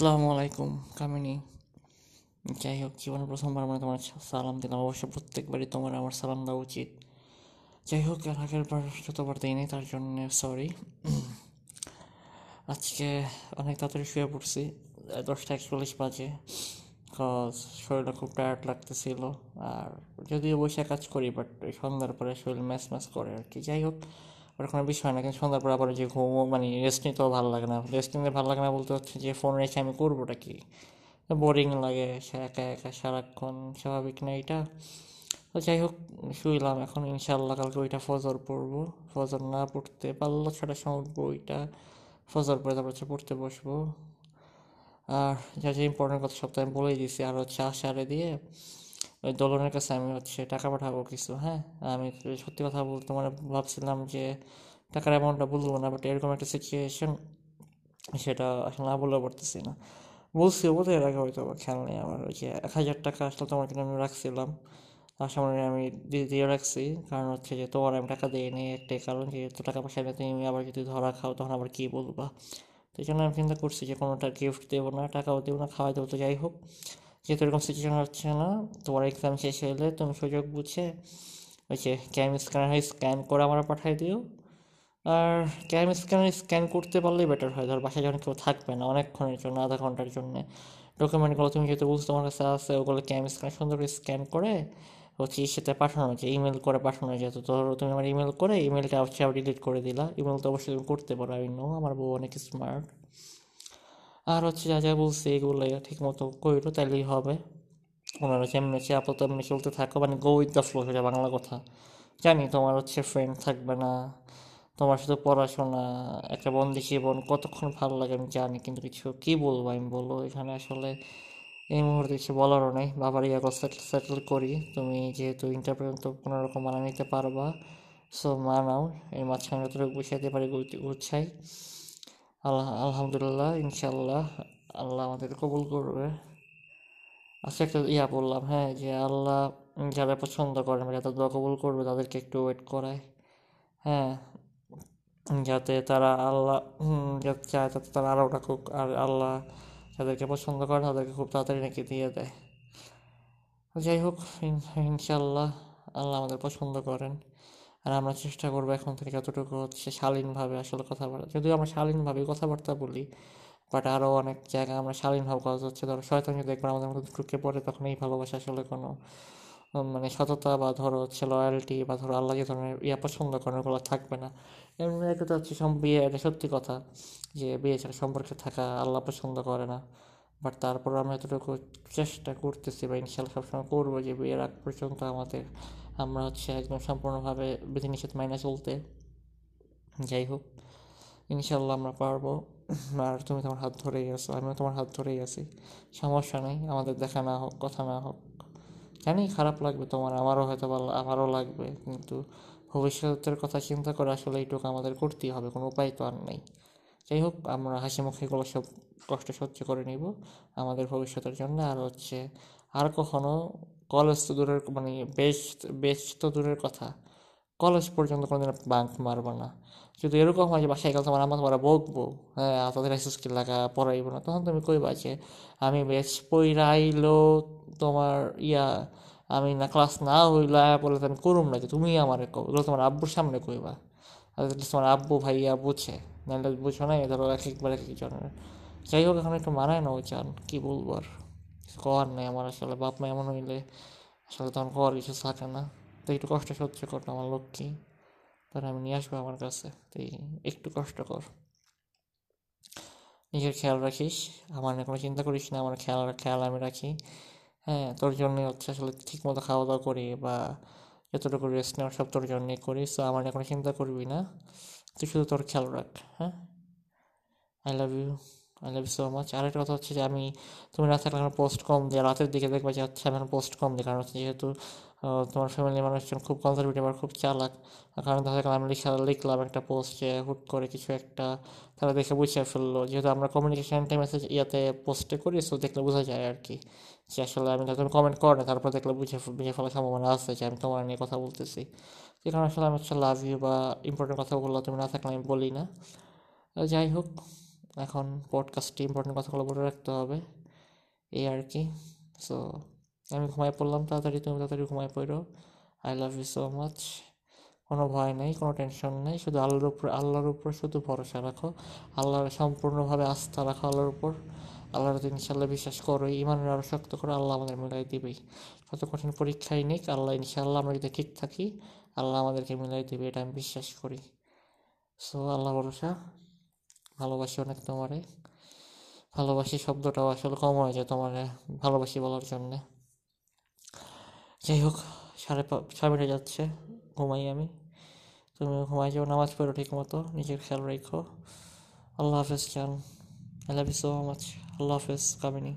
আসসালামু আলাইকুম কামিনী যাই হোক জীবনে প্রথমবার মানে তোমার সালাম দিলাম অবশ্য প্রত্যেকবারই তোমার আমার সালাম দেওয়া উচিত যাই হোক এর আগের বার যতবার দিইনি তার জন্য সরি আজকে অনেক তাড়াতাড়ি শুয়ে পড়ছি দশটা একচল্লিশ বাজে কজ শরীরটা খুব টায়ার্ড লাগতেছিল আর যদিও বসে কাজ করি বাট সন্ধ্যার পরে শরীর ম্যাচ ম্যাচ করে আর কি যাই হোক ওটা কোনো বিষয় না, কিন্তু সন্ধ্যার পরে আবার যে ঘুমো মানে রেস্ট নিতেও ভালো লাগে না। রেস্ট নিতে ভালো লাগে না বলতে হচ্ছে যে ফোন রেখে আমি করবোটা কি? বোরিং লাগে একা একা সারাক্ষণ স্বাভাবিক না এটা। তো যাই হোক, শুইলাম এখন ইনশাল্লাহ কালকে ওইটা ফজর পড়ব। ফজর না পড়তে পারল ছটার সময় উঠবো ওইটা। ফজর পরে তারপর হচ্ছে পড়তে বসবো। আর যা যা ইম্পর্টেন্ট কথা সব তো আমি বলেই দিছি আর হচ্ছে আশারে দিয়ে ওই দোলনের কাছে আমি হচ্ছে টাকা পাঠাবো কিছু হ্যাঁ? আমি সত্যি কথা বলতে মানে ভাবছিলাম যে টাকার অ্যামাউন্টটা বলব না বাট এরকম একটা সিচুয়েশন সেটা আসলে না বললেও পারতেছি না। বলছি, বোধহয় এর আগে হয়তো খেয়াল নেই আমার, ওই যে এক হাজার টাকা আসলে তোমার কিন্তু আমি রাখছিলাম। তার সামনে আমি দিয়ে দিয়ে রাখছি, কারণ হচ্ছে যে তোমার আমি টাকা দিয়ে নিই একটাই কারণ যেহেতু টাকা পয়সা নিয়ে তুমি আবার যদি ধরা খাও, তখন আবার কী বলবা? তো এই জন্য আমি চিন্তা করছি যে কোনোটা গিফট দেবো না, টাকাও দেবো না, খাওয়াই দেবো, তো যাই হোক। যেহেতু এরকম সিচুয়েশন হচ্ছে না তোমার এক্সাম শেষ হলে তুমি সুযোগ বুঝে ওই যে ক্যাম স্ক্যানার হয় স্ক্যান করে আমার পাঠিয়ে দিও আর ক্যাম স্ক্যানার স্ক্যান করতে পারলেই বেটার হয় ধর বাসায় যখন কেউ থাকবে না অনেকক্ষণের জন্য আধা ঘণ্টার জন্য ডকুমেন্টগুলো তুমি যেহেতু বুঝতে তোমার কাছে আছে ওগুলো ক্যাম স্ক্যান সুন্দর করে স্ক্যান করে হচ্ছে সাথে পাঠানো হচ্ছে ইমেল করে পাঠানো যেহেতু ধরো তুমি আমার ইমেল করে ইমেলটা হচ্ছে আবার ডিলিট করে দিলা ইমেল তো অবশ্যই তুমি করতে পারো আমি নো আমার বউ অনেক স্মার্ট আর হচ্ছে যা যা বলছে এগুলো, ঠিক মতো কইরো, তাইলেই হবে। ওনারা যেমনি হচ্ছে আপাতত এমনি চলতে থাকো মানে গো উইথ দ্য ফ্লো সেটা বাংলা কথা। জানি তোমার হচ্ছে ফ্রেন্ড থাকবে না, তোমার শুধু পড়াশোনা, একটা বন্দি জীবন, কতক্ষণ ভালো লাগে আমি জানি, কিন্তু কিছু কী বলব আমি বলব এখানে আসলে এই মুহূর্তে কিছু বলারও নেই। বাবার ইয়াগো সেটেল সেটেল করি। তুমি যেহেতু ইন্টার পর্যন্ত কোনো রকম মানা নিতে পারবা সো মানাও। এই মাঝখানে যতটুকু গুছাইতে পারি গুছাই আল্লাহ, আলহামদুলিল্লাহ ইনশাল্লাহ আল্লাহ আমাদের কবুল করবে। আচ্ছা একটা ইয়া বললাম হ্যাঁ যে আল্লাহ যারা পছন্দ করেন যাদের দোয়া কবুল করবে, তাদেরকে একটু ওয়েট করায়। হ্যাঁ যাতে তারা আল্লাহ যাতে চায়, তাতে তারা আরও ডাকুক আর আল্লাহ যাদেরকে পছন্দ করে তাদেরকে খুব তাড়াতাড়ি নাকি দিয়ে দেয়। যাই হোক ইনশাল্লাহ আল্লাহ আমাদের পছন্দ করেন। আর আমরা চেষ্টা করব এখন থেকে যতটুকু হচ্ছে শালীনভাবে আসলে কথা কথাবার্তা যদিও আমরা শালীনভাবে কথাবার্তা বলি বাট আরও অনেক জায়গায় আমরা শালীনভাবে কথা হচ্ছে। ধরো, শয়তান যদি একবার আমাদের মধ্যে ঢুকে পড়ে, তখন এই ভালোবাসা আসলে কোনো মানে সততা বা ধরো হচ্ছে লয়্যালটি বা ধরো আল্লাহ যে ধরনের ইয়া পছন্দ করেন, ওগুলো থাকবে না। এমনি একটা তো হচ্ছে সব বিয়ে, এটা সত্যি কথা যে বিয়ে ছাড়া সম্পর্কে থাকা আল্লাহ পছন্দ করে না। বাট তারপর আমরা এতটুকু চেষ্টা করতেছি বা ইনশাল্লাহ সবসময় করব যে বিয়ের আগ পর্যন্ত আমাদের আমরা হচ্ছে একদম সম্পূর্ণভাবে বিধিনিষেধ মাইনে চলতে। যাই হোক ইনশাল্লাহ আমরা পারব। আর তুমি তোমার হাত ধরেই আছো, আমিও তোমার হাত ধরেই আছি। সমস্যা নেই, আমাদের দেখা না হোক, কথা না হোক। জানি খারাপ লাগবে তোমার, আমারও হয়তো আমারও লাগবে, কিন্তু ভবিষ্যতের কথা চিন্তা করে আসলে এইটুকু আমাদের করতেই হবে, কোনো উপায় তো আর নেই। যাই হোক, আমরা হাসি মুখে এগুলো সব কষ্ট সহ্য করে নিব। আমাদের ভবিষ্যতের জন্য, আর হচ্ছে আর কখনো কলেজ তো দূরের মানে বেশ বেশ তো দূরের কথা। কলেজ পর্যন্ত কোনোদিন বাঙ্ক মারবো না। যদি এরকম হয় যে বাসায় গেলে তোমার আমার তোমরা বকবো হ্যাঁ তাদের স্কিল লাগা পড়াইবো না, তখন তুমি কইবা যে আমি বেশ পইরাইলো তোমার ইয়া, আমি না ক্লাস না হইলা বলে তো আমি করুম না, যে তুমি আমার এগুলো তোমার আব্বুর সামনে কইবা। তোমার আব্বু ভাইয়া বুঝে নাহলে বুঝো না এ ধরো এক একবার এক একজনের যাই হোক, এখন একটু মানায় না ওই চান কী বলব আর। কর নেই আমার আসলে, বাপ মা এমন হইলে আসলে তখন কর কিছু থাকে না। তো একটু কষ্ট সহ্য কর আমার লক্ষ্মী, তাহলে আমি নিয়ে আসব আমার কাছে। তুই একটু কষ্ট কর। নিজের খেয়াল রাখিস, আমার নিয়ে কোনো চিন্তা করিস না, আমার খেয়াল খেয়াল আমি রাখি। হ্যাঁ তোর জন্যই হচ্ছে আসলে ঠিক মতো খাওয়া দাওয়া করি বা যতটুকু রেস্ট নেওয়ার সব তোর জন্যই করি সো আমার নিয়ে কোনো চিন্তা করবি না। তুই শুধু তোর খেয়াল রাখ হ্যাঁ? I love you I love you so much আরেকটা কথা হচ্ছে যে আমি তুমি না থাকলে আমার পোস্ট কম দিই রাতের দিকে দেখবা যে হচ্ছে আমি পোস্ট কম দিই। কারণ হচ্ছে যেহেতু তোমার ফ্যামিলির মানুষজন খুব কনজারভেটিভ আর খুব চালাক, কারণ দেখা আমি লিখা, লিখলাম একটা পোস্ট যে হুট করে কিছু একটা তারা দেখে বুঝে ফেলল। যেহেতু আমরা কমিউনিকেশনটা মেসেজ ইয়াতে পোস্টে করি সো দেখলে বোঝা যায় আর কি যে আসলে আমি যখন কমেন্ট করে না, তারপর দেখলে বুঝে বুঝে ফেলার সম্ভাবনা আছে যে আমি তোমার নিয়ে কথা বলতেছি। যেখানে আসলে আমি হচ্ছে লাভ ইউ বা ইম্পর্টেন্ট কথাগুলো তুমি না থাকলে আমি বলি না। যাই হোক। এখন পডকাস্টে ইম্পর্টেন্ট কথাগুলো বলে রাখতে হবে। এই আর কি। সো আমি ঘুমায় পড়লাম তাড়াতাড়ি, তুমি তাড়াতাড়ি ঘুমায় পড়ো। I love you so much কোনো ভয় নেই, কোনো টেনশন নেই। শুধু আল্লাহর উপর আল্লাহর উপর শুধু ভরসা রাখো। আল্লাহর সম্পূর্ণভাবে আস্থা রাখো আল্লাহর উপর। আল্লাহর ইনশাল্লাহ বিশ্বাস করো ইমানের আরও শক্ত করে আল্লাহ আমাদের মিলাই দিবেই। কত কঠিন পরীক্ষাই নিক, আল্লাহ ইনশাল্লাহ আমরা যদি ঠিক থাকি, আল্লাহ আমাদেরকে মিলাই দেবে, এটা আমি বিশ্বাস করি। সো আল্লাহ ভরসা। ভালোবাসি অনেক তোমারে। ভালোবাসি শব্দটাও আসলে কম হয়ে যায় তোমার ভালোবাসি বলার জন্যে। যাই হোক, সাড়ে ছয় মিনিটে যাচ্ছে, ঘুমাই আমি। তুমি ঘুমাই যাও, নামাজ পড়ো ঠিক মতো নিজের খেয়াল রেখো। আল্লাহ হাফেজ চান I love you so much আল্লাহ হাফেজ, কামিনী।